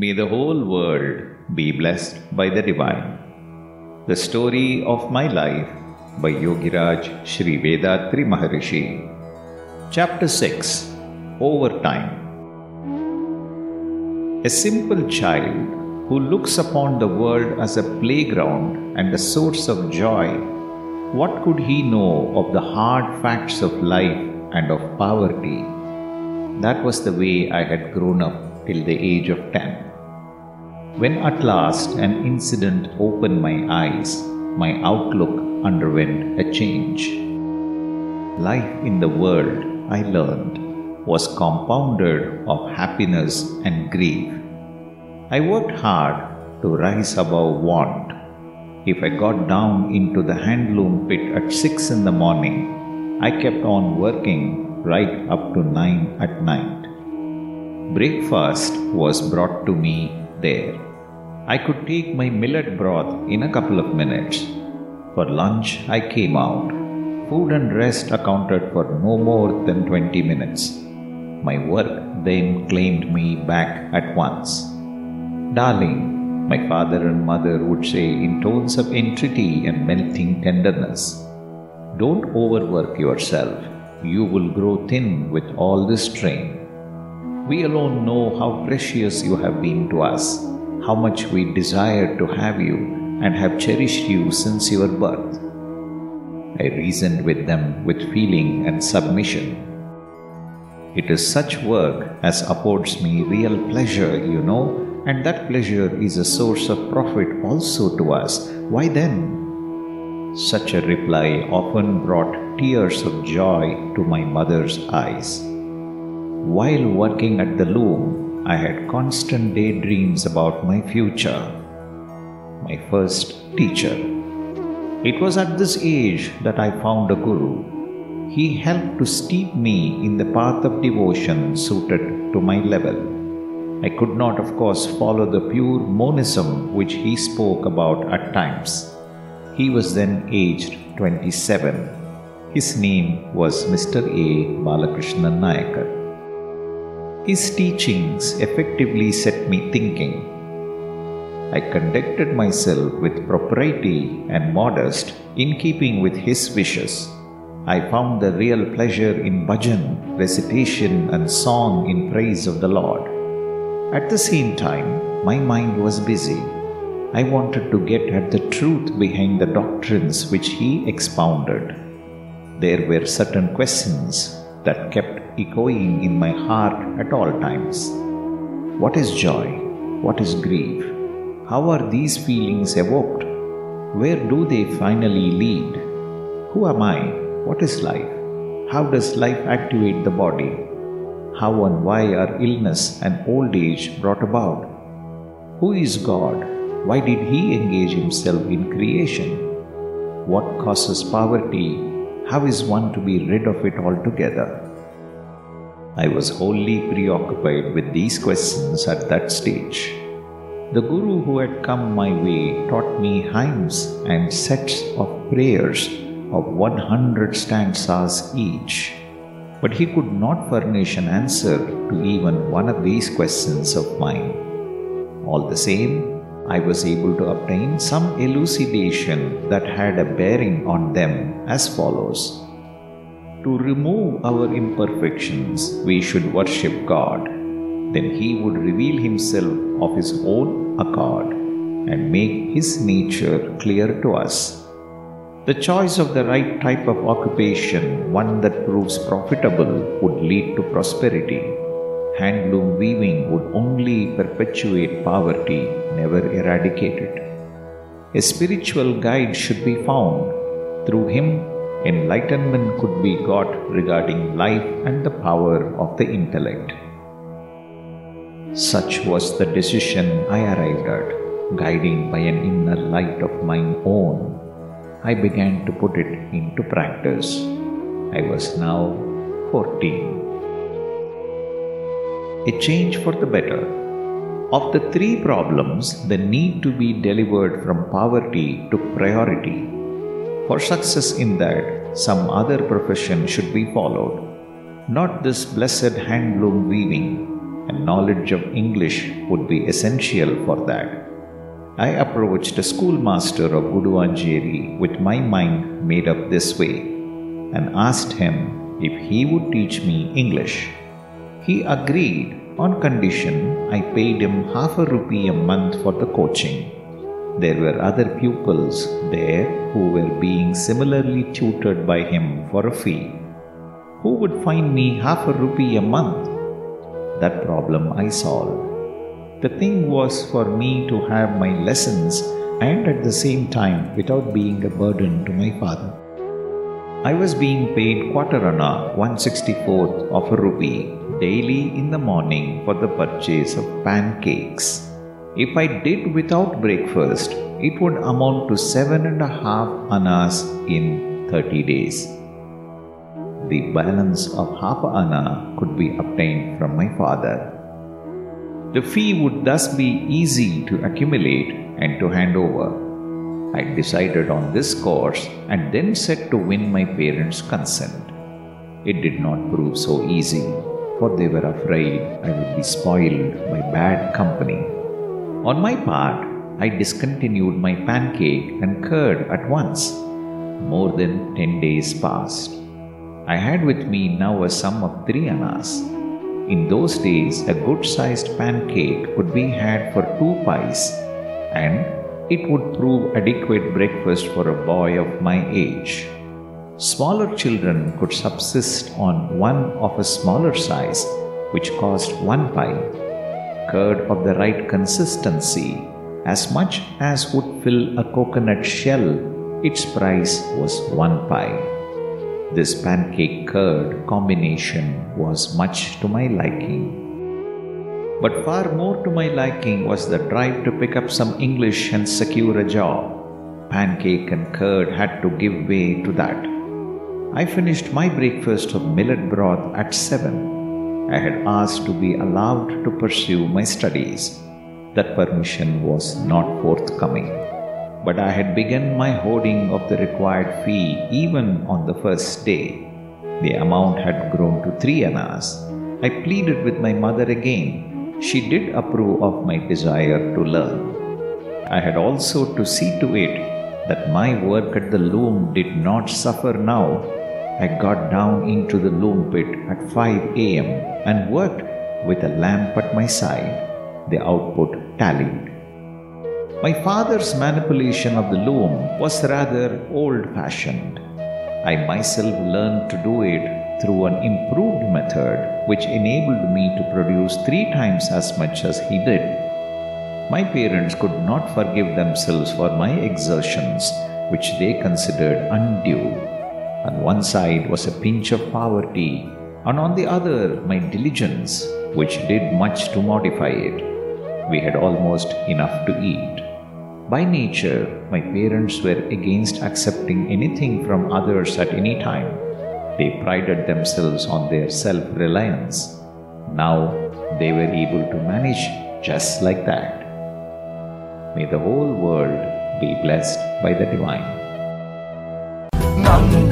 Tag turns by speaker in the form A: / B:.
A: May the whole world be blessed by the divine. The story of my life by Yogiraj Sri Vethathiri Maharishi. Chapter 6 Overtime. A simple child who looks upon the world as a playground and a source of joy, what could he know of the hard facts of life and of poverty? That was the way I had grown up till the age of 10. When at last an incident opened my eyes, my outlook underwent a change. Life in the world, I learned, was compounded of happiness and grief. I worked hard to rise above want. If I got down into the handloom pit at six in the morning, I kept on working right up to nine at night. Breakfast was brought to me there. I could take my millet broth in a couple of minutes. For lunch, I came out. Food and rest accounted for no more than 20 minutes. My work then claimed me back at once. Darling, my father and mother would say in tones of entreaty and melting tenderness, don't overwork yourself. You will grow thin with all this strain. We alone know how precious you have been to us, how much we desired to have you and have cherished you since your birth. I reasoned with them with feeling and submission. It is such work as affords me real pleasure, you know, and that pleasure is a source of profit also to us. Why then? Such a reply often brought tears of joy to my mother's eyes. While working at the loom, I had constant daydreams about my future. My first teacher. It was at this age that I found a guru. He helped to steep me in the path of devotion suited to my level. I could not, of course, follow the pure monism which he spoke about at times. He was then aged 27. His name was Mr. A. Balakrishnan Nayakar. His teachings effectively set me thinking. I conducted myself with propriety and modest in keeping with his wishes. I found the real pleasure in bhajan, recitation, and song in praise of the Lord. At the same time, my mind was busy. I wanted to get at the truth behind the doctrines which he expounded. There were certain questions that kept echoing in my heart at all times. What is joy? What is grief? How are these feelings evoked? Where do they finally lead? Who am I? What is life? How does life activate the body? How and why are illness and old age brought about? Who is God? Why did He engage Himself in creation? What causes poverty? How is one to be rid of it altogether? I was wholly preoccupied with these questions at that stage. The Guru who had come my way taught me hymns and sets of prayers of 100 stanzas each. But he could not furnish an answer to even one of these questions of mine. All the same, I was able to obtain some elucidation that had a bearing on them as follows. To remove our imperfections, we should worship God. Then He would reveal Himself of His own accord and make His nature clear to us. The choice of the right type of occupation, one that proves profitable, would lead to prosperity. Handloom weaving would only perpetuate poverty, never eradicate it. A spiritual guide should be found. Through him, enlightenment could be got regarding life and the power of the intellect. Such was the decision I arrived at, guiding by an inner light of mine own. I began to put it into practice. I was now 14. A change for the better. Of the three problems, the need to be delivered from poverty took priority. For success in that, some other profession should be followed. Not this blessed handloom weaving. and knowledge of English would be essential for that. I approached a schoolmaster of Guduvanjeri with my mind made up this way and asked him if he would teach me English. He agreed on condition I paid him half a rupee a month for the coaching. There were other pupils there who were being similarly tutored by him for a fee. Who would find me half a rupee a month? That problem I solved. The thing was for me to have my lessons and at the same time without being a burden to my father. I was being paid quarter anna, 164th of a rupee, daily in the morning for the purchase of pancakes. If I did without breakfast, it would amount to seven and a half annas in 30 days. The balance of half anna could be obtained from my father. The fee would thus be easy to accumulate and to hand over. I decided on this course and then set to win my parents' consent. It did not prove so easy, for they were afraid I would be spoiled by bad company. On my part, I discontinued my pancake and curd at once. More than ten days passed. I had with me now a sum of three annas. In those days, a good sized pancake could be had for two pice, and it would prove adequate breakfast for a boy of my age. Smaller children could subsist on one of a smaller size, which cost one pie curd of the right consistency, as much as would fill a coconut shell, its price was one pie. This pancake curd combination was much to my liking. But far more to my liking was the drive to pick up some English and secure a job. Pancake and curd had to give way to that. I finished my breakfast of millet broth at seven I had asked to be allowed to pursue my studies. That permission was not forthcoming. But I had begun my hoarding of the required fee even on the first day. The amount had grown to three annas. I pleaded with my mother again. She did approve of my desire to learn. I had also to see to it that my work at the loom did not suffer now I got down into the loom pit at 5 a.m. and worked with a lamp at my side. The output tallied. My father's manipulation of the loom was rather old fashioned. I myself learned to do it through an improved method which enabled me to produce three times as much as he did. My parents could not forgive themselves for my exertions, which they considered undue. On one side was a pinch of poverty, and on the other my diligence, which did much to modify it. We had almost enough to eat. By nature, my parents were against accepting anything from others at any time. They prided themselves on their self reliance. Now they were able to manage just like that. May the whole world be blessed by the Divine.